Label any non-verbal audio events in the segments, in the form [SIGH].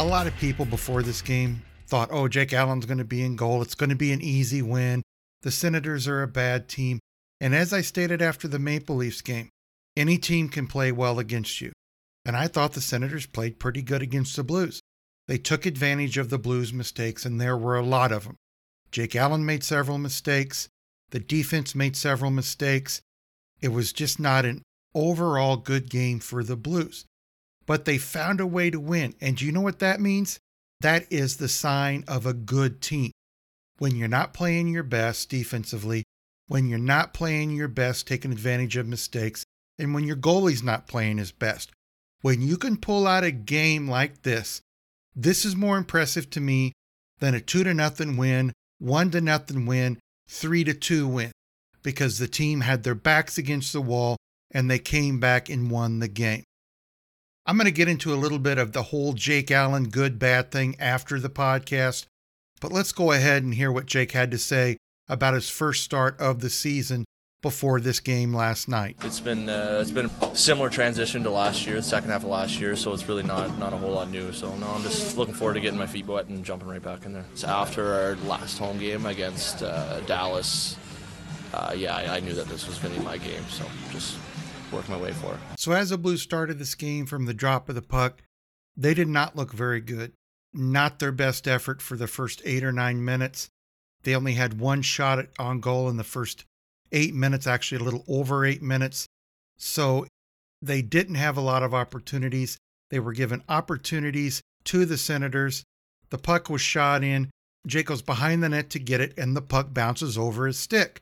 A lot of people before this game thought, oh, Jake Allen's going to be in goal. It's going to be an easy win. The Senators are a bad team. And as I stated after the Maple Leafs game, any team can play well against you. And I thought the Senators played pretty good against the Blues. They took advantage of the Blues' mistakes, and there were a lot of them. Jake Allen made several mistakes. The defense made several mistakes. It was just not an overall good game for the Blues but they found a way to win. And do you know what that means? That is the sign of a good team. When you're not playing your best defensively, when you're not playing your best, taking advantage of mistakes, and when your goalie's not playing his best. When you can pull out a game like this, this is more impressive to me than a 2 to nothing win, 1 to nothing win, 3 to 2 win because the team had their backs against the wall and they came back and won the game. I'm going to get into a little bit of the whole Jake Allen good bad thing after the podcast, but let's go ahead and hear what Jake had to say about his first start of the season before this game last night. It's been uh, it's been a similar transition to last year, the second half of last year, so it's really not not a whole lot new. So no, I'm just looking forward to getting my feet wet and jumping right back in there. So after our last home game against uh, Dallas, uh, yeah, I, I knew that this was going to be my game. So just work my way for. So as the Blues started this game from the drop of the puck, they did not look very good. Not their best effort for the first eight or nine minutes. They only had one shot on goal in the first eight minutes, actually a little over eight minutes. So they didn't have a lot of opportunities. They were given opportunities to the Senators. The puck was shot in. Jake goes behind the net to get it, and the puck bounces over his stick.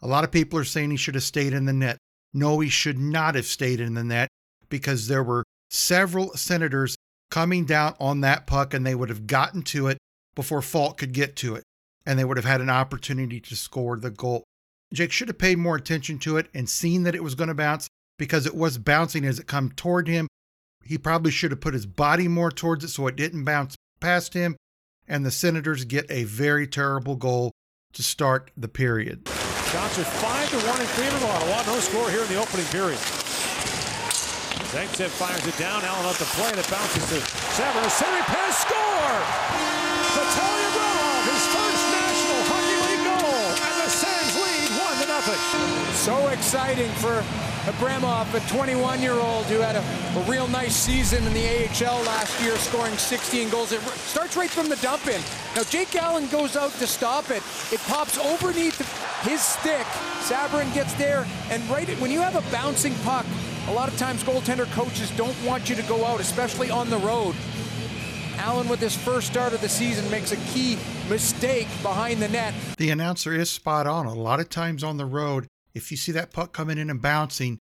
A lot of people are saying he should have stayed in the net. No, he should not have stayed in the net because there were several senators coming down on that puck and they would have gotten to it before Faulk could get to it. And they would have had an opportunity to score the goal. Jake should have paid more attention to it and seen that it was going to bounce because it was bouncing as it come toward him. He probably should have put his body more towards it so it didn't bounce past him. And the Senators get a very terrible goal to start the period. Shots are 5 to 1 in favor of Ottawa. No score here in the opening period. Zaitsev fires it down. Allen up the play. That bounces to Sabourin. A center pass. Score! 1. So exciting for Abramov, a 21 year old who had a, a, real nice season in the AHL last year, scoring 16 goals. It starts right from the dump in. Now, Jake Allen goes out to stop it. It pops underneath his stick. Sabourin gets there, and right when you have a bouncing puck, a lot of times goaltender coaches don't want you to go out, especially on the road. Allen, with his first start of the season, makes a key mistake behind the net. The announcer is spot on. A lot of times on the road, if you see that puck coming in and bouncing,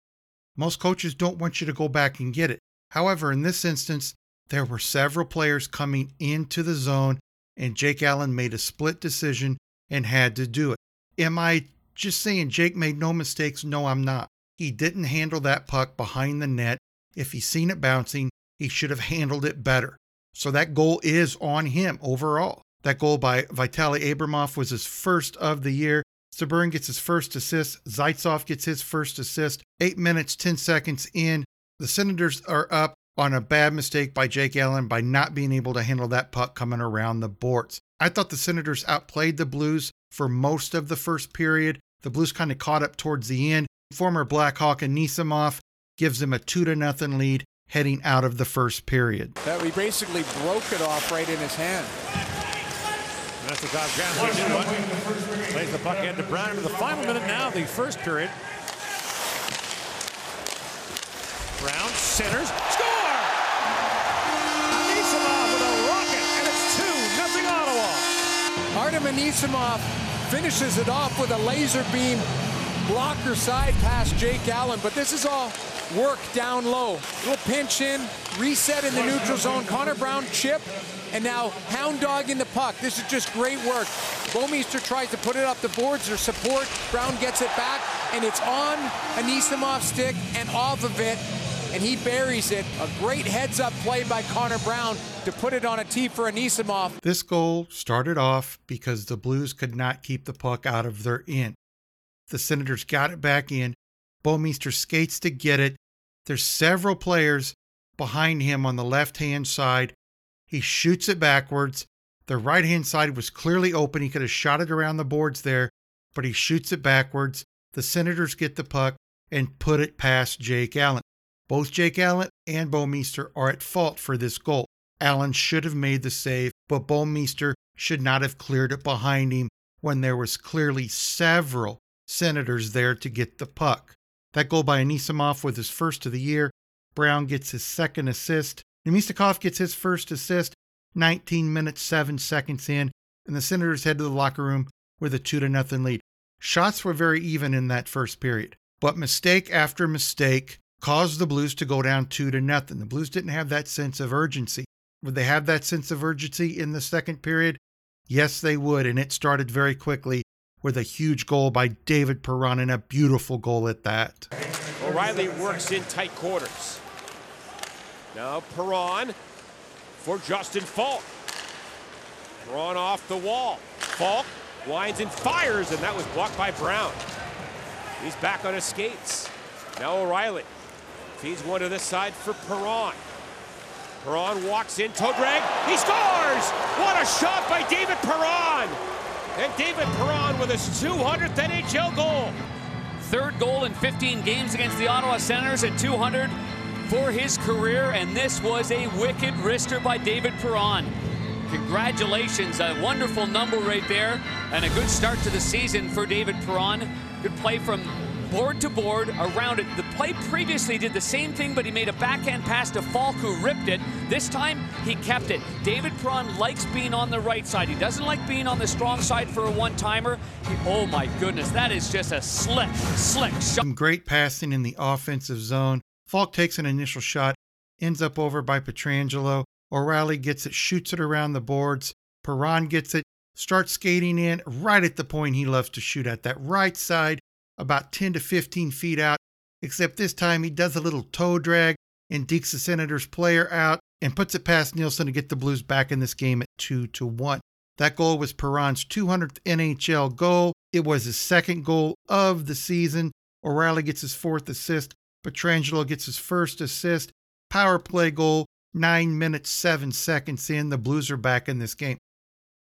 most coaches don't want you to go back and get it. However, in this instance, there were several players coming into the zone, and Jake Allen made a split decision and had to do it. Am I just saying Jake made no mistakes? No, I'm not. He didn't handle that puck behind the net. If he seen it bouncing, he should have handled it better. So that goal is on him overall. That goal by Vitaly Abramov was his first of the year. Sabourin gets his first assist. Zaitsev gets his first assist. Eight minutes, 10 seconds in. The Senators are up on a bad mistake by Jake Allen by not being able to handle that puck coming around the boards. I thought the Senators outplayed the Blues for most of the first period. The Blues kind of caught up towards the end. Former Blackhawk Anisimov gives them a 2 to nothing lead heading out of the first period. That we basically broke it off right in his hand. That's the top Graham Plays the puck into Brown into the final minute now, the first period. Brown centers, score! Anisimov with a rocket, and it's 2 nothing Ottawa. Artem Anisimov finishes it off with a laser beam blocker side past Jake Allen, but this is all work down low. Little pinch in, reset in the neutral zone. Connor Brown chip, and now hound dog in the puck. This is just great work. Bouwmeester tries to put it up the boards or support. Brown gets it back, and it's on Anisimov stick and off of it, and he buries it. A great heads-up play by Connor Brown to put it on a tee for Anisimov. This goal started off because the Blues could not keep the puck out of their end. The Senators got it back in. Bouwmeester skates to get it. There's several players behind him on the left hand side. He shoots it backwards. The right hand side was clearly open. He could have shot it around the boards there, but he shoots it backwards. The Senators get the puck and put it past Jake Allen. Both Jake Allen and Bouwmeester are at fault for this goal. Allen should have made the save, but Bouwmeester should not have cleared it behind him when there was clearly several Senators there to get the puck. That goal by Anisimov was his first of the year. Brown gets his second assist. Namestnikov gets his first assist 19 minutes 7 seconds in, and the Senators head to the locker room with a 2 to nothing lead. Shots were very even in that first period, but mistake after mistake caused the Blues to go down 2 to nothing. The Blues didn't have that sense of urgency. Would they have that sense of urgency in the second period? Yes, they would, and it started very quickly with a huge goal by David Perron and a beautiful goal at that. O'Reilly works in tight quarters. Now Perron for Justin Faulk. Perron off the wall. Faulk winds and fires, and that was blocked by Brown. He's back on his skates. Now O'Reilly feeds one to the side for Perron. Perron walks in, toe drag. He scores! What a shot by David Perron! And David Perron with his 200th NHL goal. Third goal in 15 games against the Ottawa Senators at 200 for his career, and this was a wicked wrister by David Perron. Congratulations, a wonderful number right there, and a good start to the season for David Perron. Good play from board to board around it. The play previously did the same thing, but he made a backhand pass to Faulk, who ripped it. This time, he kept it. David Perron likes being on the right side. He doesn't like being on the strong side for a one-timer. Oh my goodness, that is just a slick, slick shot. Some great passing in the offensive zone. Faulk takes an initial shot, ends up over by Pietrangelo. O'Reilly gets it, shoots it around the boards. Perron gets it, starts skating in right at the point he loves to shoot at, that right side about 10 to 15 feet out, except this time he does a little toe drag and dekes the Senators player out and puts it past Nilsson to get the Blues back in this game at 2 to 1. That goal was Perron's 200th NHL goal. It was his second goal of the season. O'Reilly gets his fourth assist. Pietrangelo gets his first assist. Power play goal, 9 minutes 7 seconds in. The Blues are back in this game.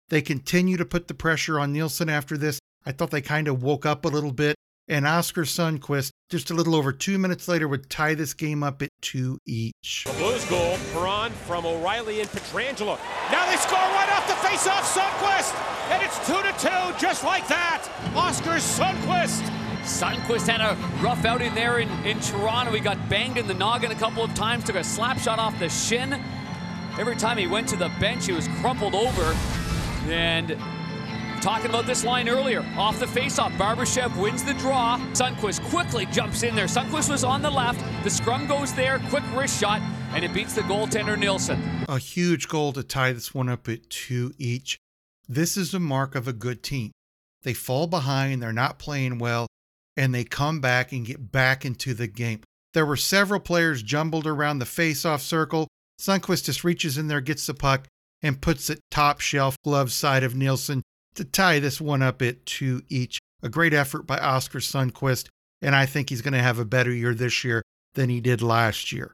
They continue to put the pressure on Nilsson after this. I thought they kind of woke up a little bit and Oscar Sundqvist, just a little over two minutes later, would tie this game up at two each. The Blues goal, Perron from O'Reilly and Pietrangelo. Now they score right off the face-off, Sundqvist, and it's two to two, just like that. Oscar Sundqvist. Sundqvist had a rough outing there in, in Toronto. He got banged in the noggin a couple of times, took a slap shot off the shin. Every time he went to the bench, he was crumpled over. And talking about this line earlier. Off the faceoff, Barbashev wins the draw. Sundqvist quickly jumps in there. Sundqvist was on the left. The scrum goes there, quick wrist shot, and it beats the goaltender Nilsson. A huge goal to tie this one up at two each. This is a mark of a good team. They fall behind, they're not playing well, and they come back and get back into the game. There were several players jumbled around the faceoff circle. Sundqvist just reaches in there, gets the puck, and puts it top shelf glove side of Nilsson to tie this one up at two each. A great effort by Oscar Sundqvist, and I think he's going to have a better year this year than he did last year.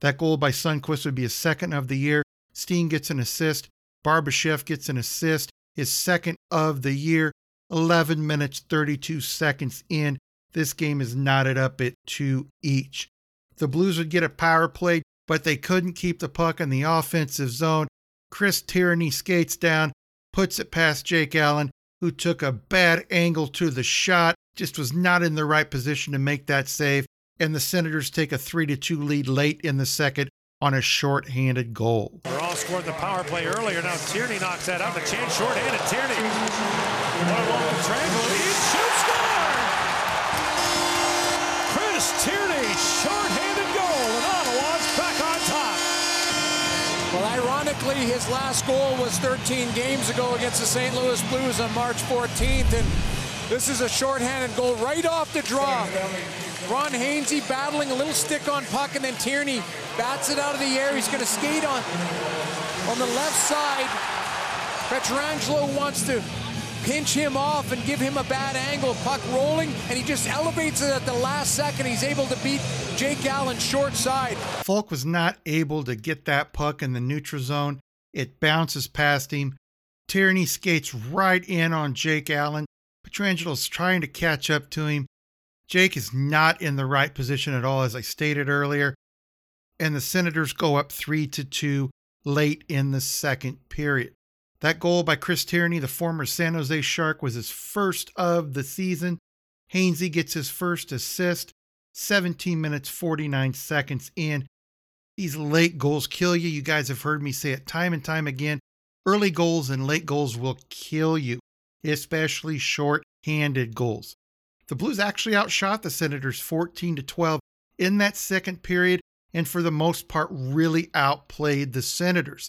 That goal by Sundqvist would be his second of the year. Steen gets an assist. Barbashev gets an assist, his second of the year. 11 minutes 32 seconds in. This game is knotted up at two each. The Blues would get a power play, but they couldn't keep the puck in the offensive zone. Chris Tierney skates down, puts it past Jake Allen, who took a bad angle to the shot, just was not in the right position to make that save, and the Senators take a 3 2 lead late in the second on a short-handed goal. They're all scored the power play earlier. Now Tierney knocks that out. The chance short-handed Tierney. One-on-one Triangle. His last goal was 13 games ago against the St. Louis Blues on March 14th, and this is a shorthanded goal right off the draw. Ron Hainsey battling a little stick on puck, and then Tierney bats it out of the air. He's going to skate on on the left side. Pietrangelo wants to pinch him off and give him a bad angle. Puck rolling, and he just elevates it at the last second. He's able to beat Jake Allen short side. Faulk was not able to get that puck in the neutral zone. It bounces past him. Tierney skates right in on Jake Allen. Pietrangelo's trying to catch up to him. Jake is not in the right position at all, as I stated earlier. And the Senators go up 3 to 2 late in the second period. That goal by Chris Tierney, the former San Jose Shark, was his first of the season. Hainsey gets his first assist, 17 minutes 49 seconds in. These late goals kill you. You guys have heard me say it time and time again. Early goals and late goals will kill you, especially short-handed goals. The Blues actually outshot the Senators 14 to 12 in that second period and for the most part really outplayed the Senators.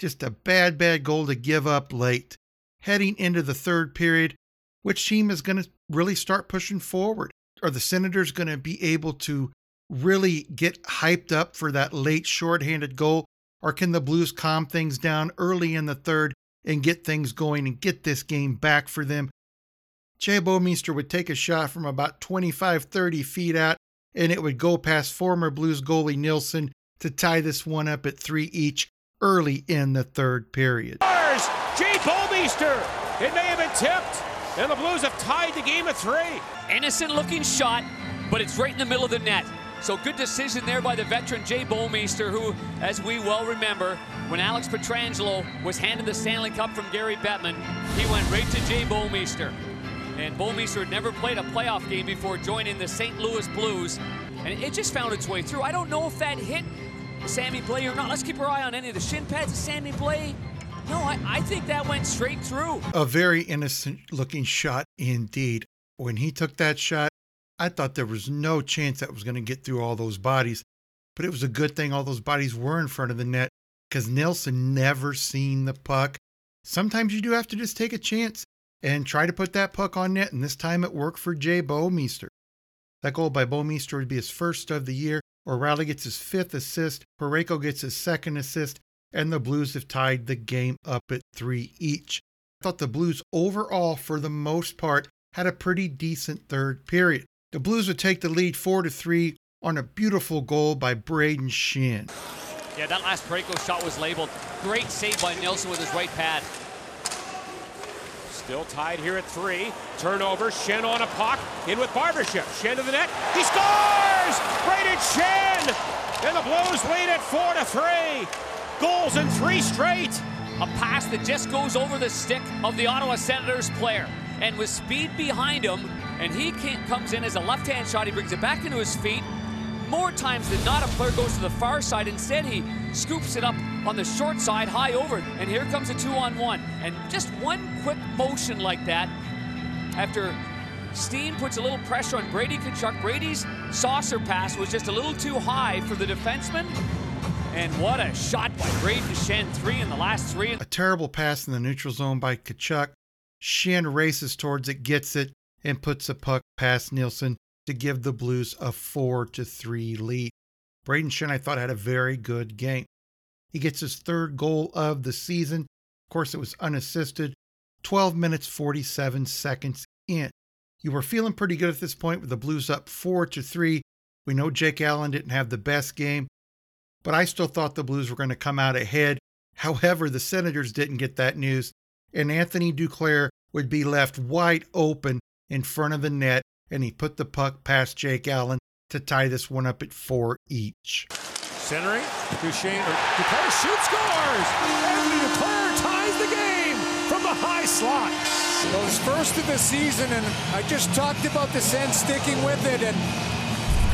Just a bad, bad goal to give up late. Heading into the third period, which team is going to really start pushing forward? Are the Senators going to be able to really get hyped up for that late shorthanded goal? Or can the Blues calm things down early in the third and get things going and get this game back for them? Jay Bouwmeester would take a shot from about 25 30 feet out, and it would go past former Blues goalie Nilsson to tie this one up at three each early in the third period. Jay Bouwmeester. It may have been tipped, and the Blues have tied the game at three. Innocent looking shot, but it's right in the middle of the net. So good decision there by the veteran Jay Bouwmeester, who, as we well remember, when Alex Pietrangelo was handed the Stanley Cup from Gary Bettman, he went right to Jay Bouwmeester. And Bouwmeester had never played a playoff game before joining the St. Louis Blues, and it just found its way through. I don't know if that hit Sammy Blais or not. Let's keep our eye on any of the shin pads of Sammy Blais. No, I, I think that went straight through. A very innocent looking shot indeed. When he took that shot, I thought there was no chance that was going to get through all those bodies. But it was a good thing all those bodies were in front of the net because Nilsson never seen the puck. Sometimes you do have to just take a chance and try to put that puck on net, and this time it worked for Jay Bouwmeester. That goal by Bouwmeester would be his first of the year. O'Reilly gets his fifth assist, Parayko gets his second assist, and the Blues have tied the game up at three each. I thought the Blues overall, for the most part, had a pretty decent third period. The Blues would take the lead four to three on a beautiful goal by Brayden Schenn. Yeah, that last Parayko shot was labeled. Great save by Nilsson with his right pad. Still tied here at three. Turnover. Schenn on a puck. In with Barbashev. Schenn to the net. He scores! Brayden Schenn! And the Blues lead at four to three. Goals in three straight. A pass that just goes over the stick of the Ottawa Senators player. And with speed behind him, and he comes in as a left-hand shot. He brings it back into his feet. More times than not, a player goes to the far side. Instead, he scoops it up on the short side, high over. And here comes a two-on-one. And just one quick motion like that, after Steen puts a little pressure on Brady Tkachuk. Brady's saucer pass was just a little too high for the defenseman. And what a shot by Brayden Schenn, three in the last three. A terrible pass in the neutral zone by Tkachuk. Schenn races towards it, gets it, and puts a puck past Nilsson to give the Blues a 4 to 3 lead. Brayden Schenn, I thought, had a very good game. He gets his third goal of the season. Of course, it was unassisted. 12 minutes 47 seconds in. You were feeling pretty good at this point with the Blues up 4 to 3. We know Jake Allen didn't have the best game, but I still thought the Blues were going to come out ahead. However, the Senators didn't get that news, and Anthony Duclair would be left wide open in front of the net, and he put the puck past Jake Allen to tie this one up at four each. Centering, Duchesne, Duclair shoots, scores! Anthony Duclair ties the game from the high slot. Those first of the season, and I just talked about the Sens sticking with it, and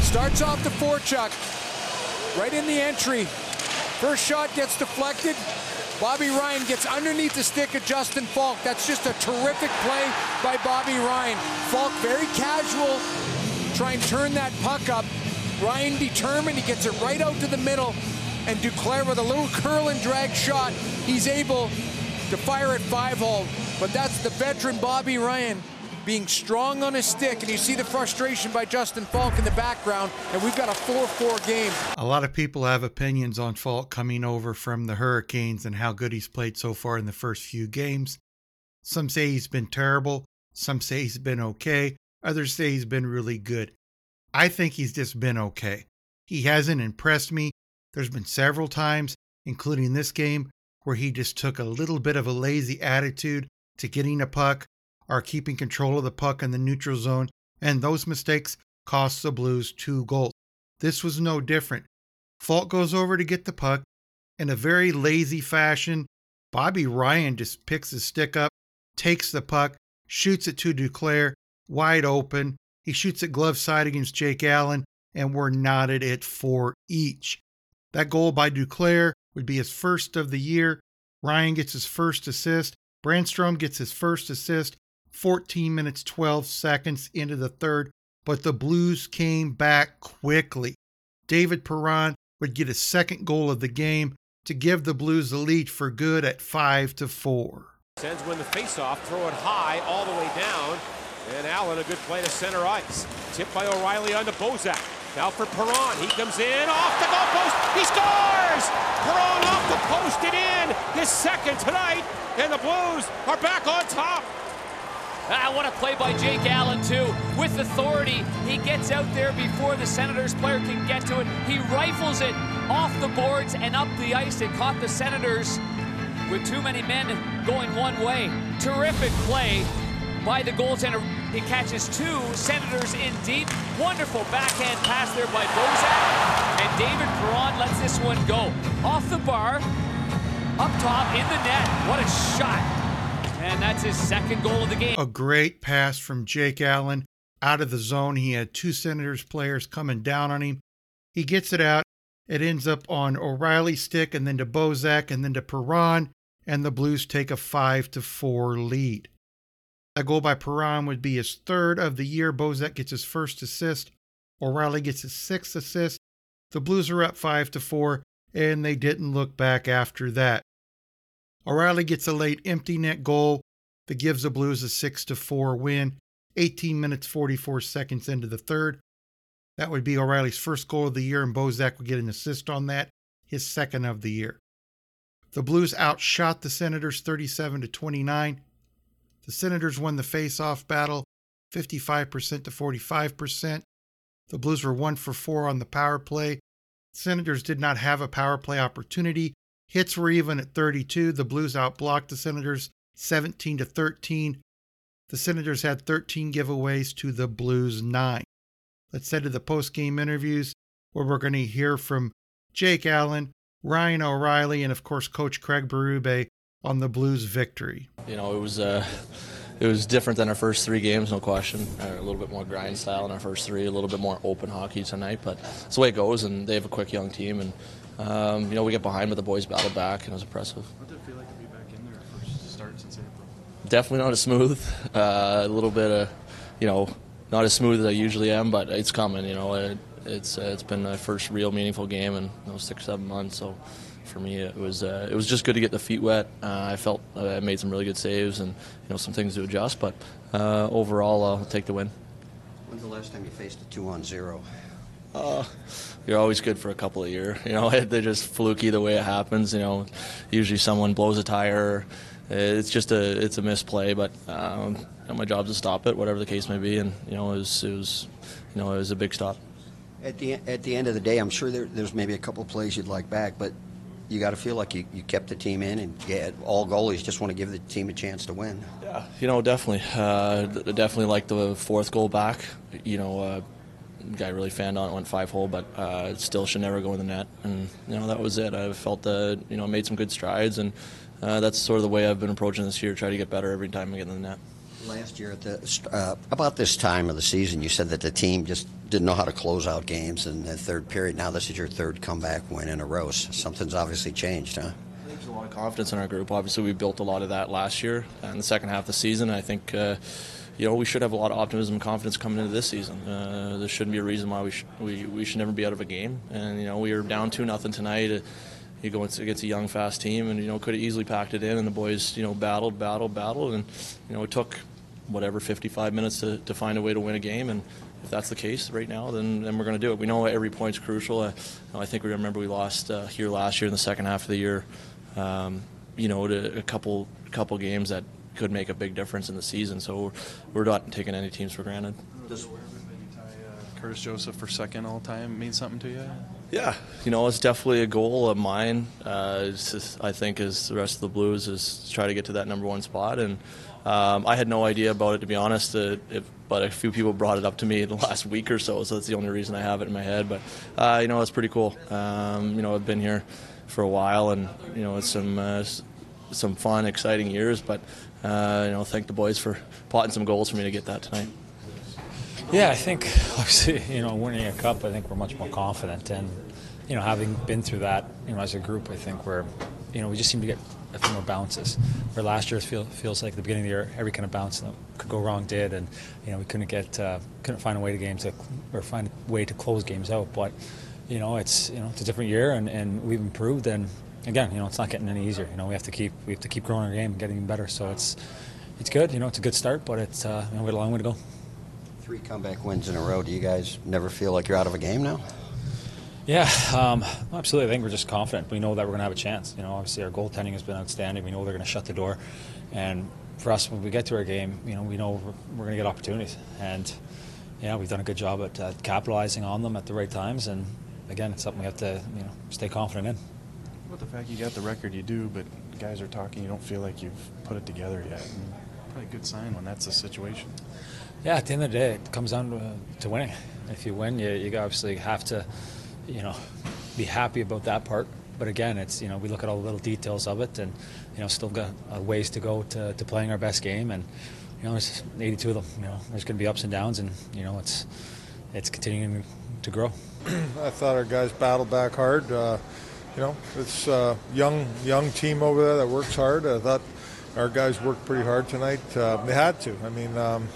starts off the forecheck, right in the entry. First shot gets deflected, Bobby Ryan gets underneath the stick of Justin Faulk. That's just a terrific play by Bobby Ryan. Faulk very casual, try and turn that puck up. Ryan determined, he gets it right out to the middle. and Duclair with a little curl and drag shot, he's able to fire at five hole. But that's the veteran Bobby Ryan being strong on his stick, and you see the frustration by Justin Faulk in the background, and we've got a 4-4 game. A lot of people have opinions on Faulk coming over from the Hurricanes and how good he's played so far in the first few games. Some say he's been terrible, some say he's been okay, others say he's been really good. I think he's just been okay. He hasn't impressed me. There's been several times, including this game, where he just took a little bit of a lazy attitude to getting a puck are keeping control of the puck in the neutral zone, and those mistakes cost the Blues two goals. This was no different. Faulk goes over to get the puck. In a very lazy fashion, Bobby Ryan just picks his stick up, takes the puck, shoots it to Duclair, wide open. He shoots it glove side against Jake Allen, and we're knotted at four each. That goal by Duclair would be his first of the year. Ryan gets his first assist. Brannstrom gets his first assist. 14 minutes 12 seconds into the third, but the Blues came back quickly. David Perron would get his second goal of the game to give the Blues the lead for good at 5 to 4. Sens win the faceoff, throw it high all the way down. And Allen, a good play to center ice. Tipped by O'Reilly on to Bozak. Now for Perron. He comes in off the goalpost. He scores! Perron off the post and in. His second tonight. And the Blues are back on top. Ah, what a play by Jake Allen, too. With authority, he gets out there before the Senators player can get to it. He rifles it off the boards and up the ice. It caught the Senators with too many men going one way. Terrific play by the goaltender. He catches two Senators in deep. Wonderful backhand pass there by Bozak. And David Perron lets this one go. Off the bar, up top in the net. What a shot and that's his second goal of the game. A great pass from Jake Allen out of the zone. He had two Senators players coming down on him. He gets it out. It ends up on O'Reilly's stick and then to Bozak and then to Perron, and the Blues take a 5 to 4 lead. A goal by Perron would be his third of the year. Bozak gets his first assist. O'Reilly gets his sixth assist. The Blues are up 5 to 4, and they didn't look back after that. O'Reilly gets a late empty net goal that gives the Blues a 6 to 4 win, 18 minutes 44 seconds into the third. That would be O'Reilly's first goal of the year, and Bozak would get an assist on that, his second of the year. The Blues outshot the Senators 37 to 29. The Senators won the face-off battle 55% to 45%. The Blues were 1 for 4 on the power play. The Senators did not have a power play opportunity Hits were even at 32. The Blues outblocked the Senators 17 to 13. The Senators had 13 giveaways to the Blues 9. Let's head to the post-game interviews where we're going to hear from Jake Allen, Ryan O'Reilly, and of course Coach Craig Berube on the Blues victory. You know, it was uh, it was different than our first three games, no question. A little bit more grind style in our first three, a little bit more open hockey tonight, but it's the way it goes. And they have a quick young team, and um, you know, we get behind, but the boys battled back, and it was impressive. What did it feel like to be back in there first start since April? Definitely not as smooth. Uh, a little bit of, you know, not as smooth as I usually am, but it's coming. You know, it, it's uh, it's been my first real meaningful game in you know, six seven months. So for me, it was uh, it was just good to get the feet wet. Uh, I felt I made some really good saves and you know some things to adjust, but uh, overall, I'll take the win. When's the last time you faced a two on zero? Uh, you're always good for a couple of years. You know, [LAUGHS] they're just fluky the way it happens. You know, usually someone blows a tire. It's just a it's a misplay, but um, you know, my job's to stop it, whatever the case may be. And you know, it was, it was you know it was a big stop. At the at the end of the day, I'm sure there, there's maybe a couple of plays you'd like back, but you got to feel like you, you kept the team in, and yeah, all goalies just want to give the team a chance to win. Yeah, you know, definitely, uh, definitely like the fourth goal back. You know. Uh, guy really fanned on it, went five hole, but uh, still should never go in the net. And you know that was it. I felt that you know made some good strides, and uh, that's sort of the way I've been approaching this year. Try to get better every time I get in the net. Last year, at the uh, about this time of the season, you said that the team just didn't know how to close out games in the third period. Now this is your third comeback win in a row. Something's obviously changed, huh? There's a lot of confidence in our group. Obviously, we built a lot of that last year in the second half of the season. I think uh, you know, we should have a lot of optimism and confidence coming into this season. Uh, there shouldn't be a reason why we, sh- we we should never be out of a game. And you know, we were down two nothing tonight. Uh, you go against a young, fast team, and you know, could have easily packed it in. And the boys, you know, battled, battled, battled, and you know, it took whatever 55 minutes to, to find a way to win a game. And if that's the case right now, then, then we're going to do it. We know every point's crucial. Uh, I think we remember we lost uh, here last year in the second half of the year. Um, you know, to a couple couple games that could make a big difference in the season. So we're not taking any teams for granted. Just Curtis Joseph for second all time mean something to you? Yeah, you know, it's definitely a goal of mine. Uh, just, I think, as the rest of the Blues, is try to get to that number one spot. And um, I had no idea about it, to be honest. Uh, if, but a few people brought it up to me in the [LAUGHS] last week or so, so that's the only reason I have it in my head. But uh, you know, it's pretty cool. Um, you know, I've been here for a while, and you know, it's some uh, some fun, exciting years. But uh, you know, thank the boys for potting some goals for me to get that tonight. Yeah, I think [LAUGHS] obviously, you know, winning a cup, I think we're much more confident, and you know, having been through that, you know, as a group, I think we're, you know, we just seem to get a few more bounces. Where last year feel, feels like the beginning of the year, every kind of bounce that could go wrong did, and you know, we couldn't get, uh, couldn't find a way to games to, or find a way to close games out. But you know, it's you know, it's a different year, and, and we've improved, and again, you know, it's not getting any easier. You know, we have to keep, we have to keep growing our game, and getting better. So it's, it's good. You know, it's a good start, but it's, uh, you know, we got a long way to go. Three comeback wins in a row. Do you guys never feel like you're out of a game now? Yeah, um, absolutely. I think we're just confident. We know that we're going to have a chance. You know, obviously our goaltending has been outstanding. We know they're going to shut the door, and for us, when we get to our game, you know, we know we're, we're going to get opportunities, and yeah, we've done a good job at uh, capitalizing on them at the right times. And again, it's something we have to you know stay confident in. What the fact you got the record you do, but guys are talking, you don't feel like you've put it together yet. And probably a good sign when that's the situation. Yeah, at the end of the day, it comes down to, to winning. If you win, you, you obviously have to, you know, be happy about that part. But again, it's you know we look at all the little details of it, and you know still got a ways to go to, to playing our best game. And you know there's 82 of them. You know there's going to be ups and downs, and you know it's it's continuing to grow. [CLEARS THROAT] I thought our guys battled back hard. Uh, you know it's a young young team over there that works hard. I thought our guys worked pretty hard tonight. Uh, they had to. I mean. Um,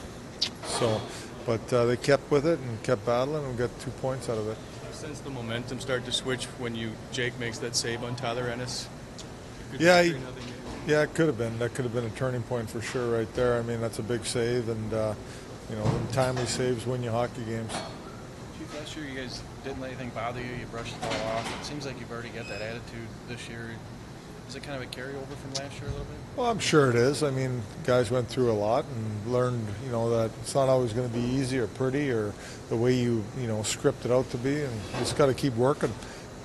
so, but uh, they kept with it and kept battling and got two points out of it. Since the momentum started to switch when you Jake makes that save on Tyler Ennis. Yeah, he, yeah, it could have been. That could have been a turning point for sure, right there. I mean, that's a big save, and uh, you know, timely saves win you hockey games. Last year you guys didn't let anything bother you. You brushed it all off. It seems like you've already got that attitude this year. Is it kind of a carryover from last year a little bit? Well, I'm sure it is. I mean, guys went through a lot and learned, you know, that it's not always going to be easy or pretty or the way you, you know, script it out to be, and you just got to keep working.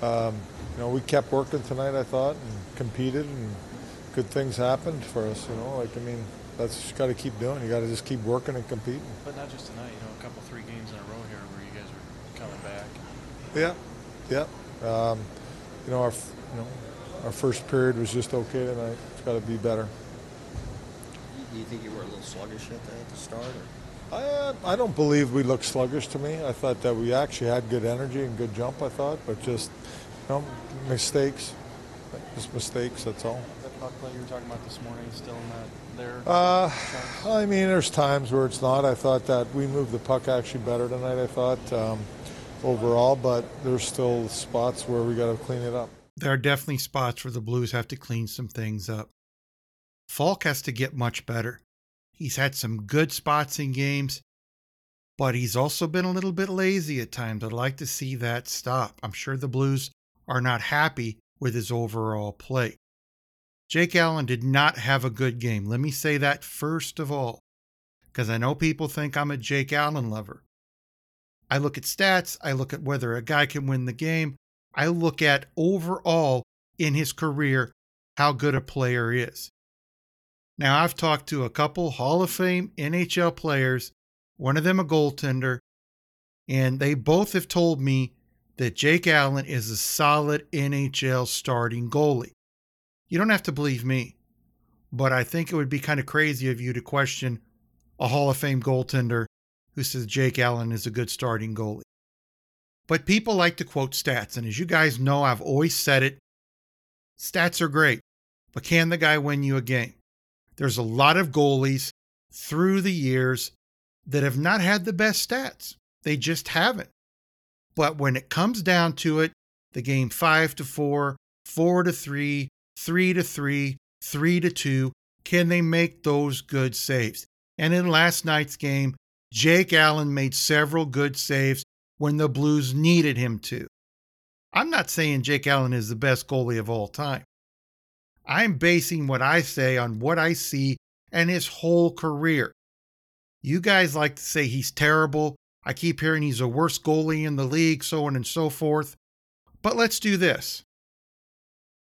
Um, you know, we kept working tonight, I thought, and competed, and good things happened for us. You know, like I mean, that's got to keep doing. You got to just keep working and competing. But not just tonight. You know, a couple, three games in a row here where you guys are coming back. Yeah, yeah. Um, you know, our, you know our first period was just okay tonight. It's got to be better. Do you think you were a little sluggish at the, at the start? Or? I, uh, I don't believe we looked sluggish to me. I thought that we actually had good energy and good jump, I thought, but just you know, mistakes. Just mistakes, that's all. That puck play you were talking about this morning still not there? Uh, I mean, there's times where it's not. I thought that we moved the puck actually better tonight, I thought, um, overall, but there's still spots where we got to clean it up there are definitely spots where the Blues have to clean some things up. Faulk has to get much better. He's had some good spots in games, but he's also been a little bit lazy at times. I'd like to see that stop. I'm sure the Blues are not happy with his overall play. Jake Allen did not have a good game. Let me say that first of all, because I know people think I'm a Jake Allen lover. I look at stats, I look at whether a guy can win the game, I look at overall in his career how good a player is. Now, I've talked to a couple Hall of Fame NHL players, one of them a goaltender, and they both have told me that Jake Allen is a solid NHL starting goalie. You don't have to believe me, but I think it would be kind of crazy of you to question a Hall of Fame goaltender who says Jake Allen is a good starting goalie. But people like to quote stats. And as you guys know, I've always said it stats are great, but can the guy win you a game? There's a lot of goalies through the years that have not had the best stats. They just haven't. But when it comes down to it, the game 5 to 4, 4 to 3, 3 to 3, 3 to 2, can they make those good saves? And in last night's game, Jake Allen made several good saves when the Blues needed him to. I'm not saying Jake Allen is the best goalie of all time. I'm basing what I say on what I see and his whole career. You guys like to say he's terrible. I keep hearing he's the worst goalie in the league, so on and so forth. But let's do this.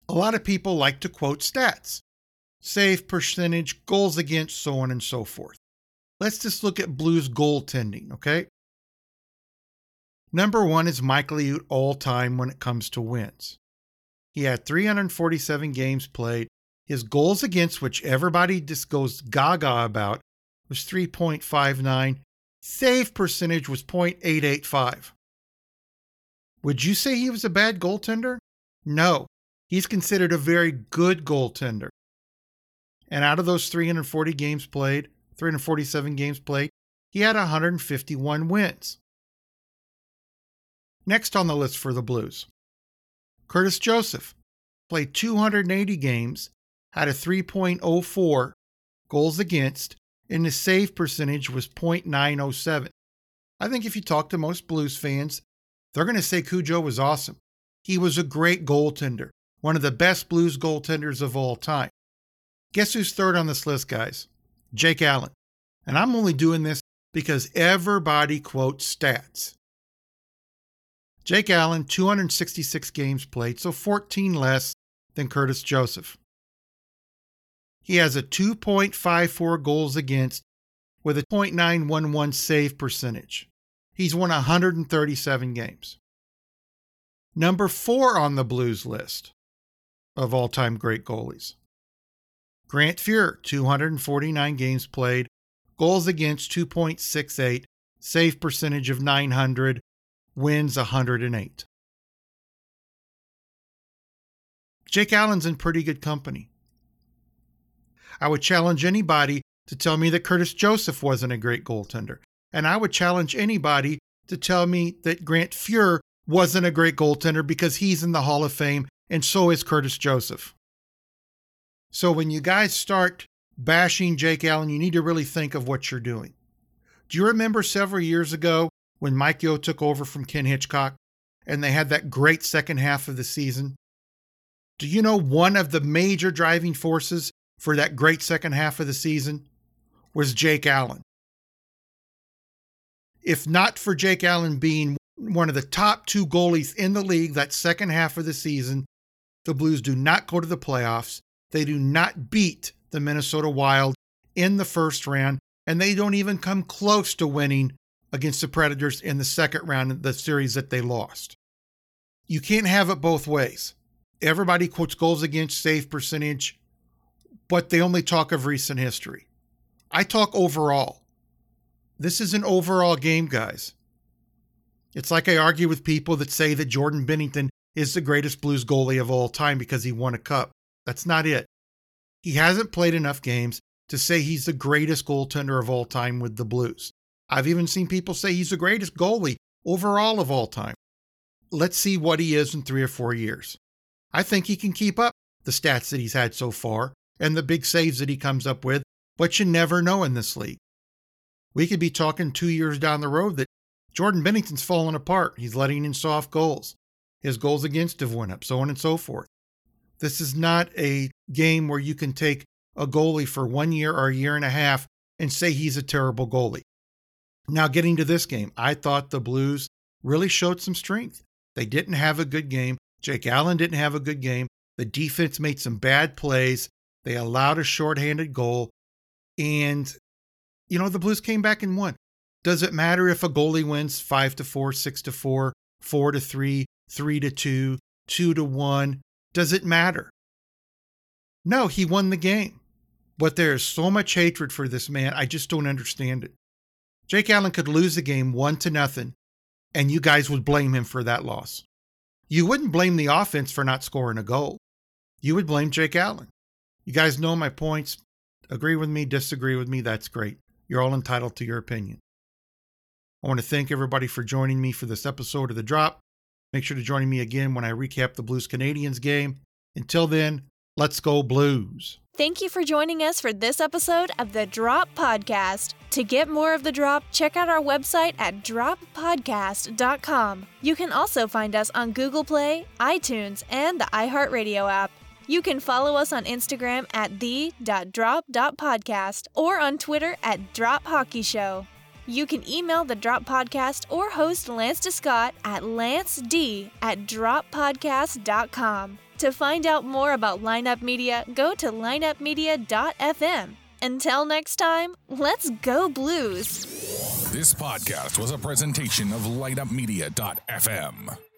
A lot of people like to quote stats save percentage, goals against, so on and so forth. Let's just look at Blues goaltending, okay? Number one is Mike Liut all time when it comes to wins. He had 347 games played. His goals against, which everybody just goes gaga about, was 3.59. Save percentage was 0.885. Would you say he was a bad goaltender? No. He's considered a very good goaltender. And out of those 340 games played, 347 games played, he had 151 wins. Next on the list for the Blues, Curtis Joseph played 280 games, had a 3.04 goals against, and his save percentage was 0.907. I think if you talk to most Blues fans, they're going to say Cujo was awesome. He was a great goaltender, one of the best Blues goaltenders of all time. Guess who's third on this list, guys? Jake Allen. And I'm only doing this because everybody quotes stats. Jake Allen, 266 games played, so 14 less than Curtis Joseph. He has a 2.54 goals against with a 0.911 save percentage. He's won 137 games. Number four on the Blues list of all time great goalies. Grant Fuhr, 249 games played, goals against 2.68, save percentage of 900, wins 108. Jake Allen's in pretty good company. I would challenge anybody to tell me that Curtis Joseph wasn't a great goaltender. And I would challenge anybody to tell me that Grant Fuhr wasn't a great goaltender because he's in the Hall of Fame and so is Curtis Joseph. So when you guys start bashing Jake Allen, you need to really think of what you're doing. Do you remember several years ago when Mike Yeo took over from Ken Hitchcock and they had that great second half of the season? Do you know one of the major driving forces for that great second half of the season was Jake Allen? If not for Jake Allen being one of the top two goalies in the league that second half of the season, the Blues do not go to the playoffs they do not beat the Minnesota Wild in the first round, and they don't even come close to winning against the Predators in the second round of the series that they lost. You can't have it both ways. Everybody quotes goals against save percentage, but they only talk of recent history. I talk overall. This is an overall game, guys. It's like I argue with people that say that Jordan Binnington is the greatest Blues goalie of all time because he won a cup. That's not it. He hasn't played enough games to say he's the greatest goaltender of all time with the Blues. I've even seen people say he's the greatest goalie overall of all time. Let's see what he is in three or four years. I think he can keep up the stats that he's had so far and the big saves that he comes up with, but you never know in this league. We could be talking two years down the road that Jordan Binnington's fallen apart. He's letting in soft goals. His goals against have went up, so on and so forth. This is not a game where you can take a goalie for one year or a year and a half and say he's a terrible goalie. Now, getting to this game, I thought the Blues really showed some strength. They didn't have a good game. Jake Allen didn't have a good game. The defense made some bad plays. They allowed a shorthanded goal. And, you know, the Blues came back and won. Does it matter if a goalie wins 5 to 4, 6 to 4, 4 to 3, 3 to 2, 2 to 1? Does it matter? No, he won the game. But there is so much hatred for this man, I just don't understand it. Jake Allen could lose the game one to nothing, and you guys would blame him for that loss. You wouldn't blame the offense for not scoring a goal. You would blame Jake Allen. You guys know my points. Agree with me, disagree with me, that's great. You're all entitled to your opinion. I want to thank everybody for joining me for this episode of The Drop. Make sure to join me again when I recap the Blues Canadiens game. Until then, let's go Blues. Thank you for joining us for this episode of the Drop Podcast. To get more of The Drop, check out our website at droppodcast.com. You can also find us on Google Play, iTunes, and the iHeartRadio app. You can follow us on Instagram at the.drop.podcast or on Twitter at Drop Hockey Show. You can email the Drop Podcast or host Lance DeScott at lanced at droppodcast.com. To find out more about Lineup Media, go to lineupmedia.fm. Until next time, let's go Blues. This podcast was a presentation of lineupmedia.fm.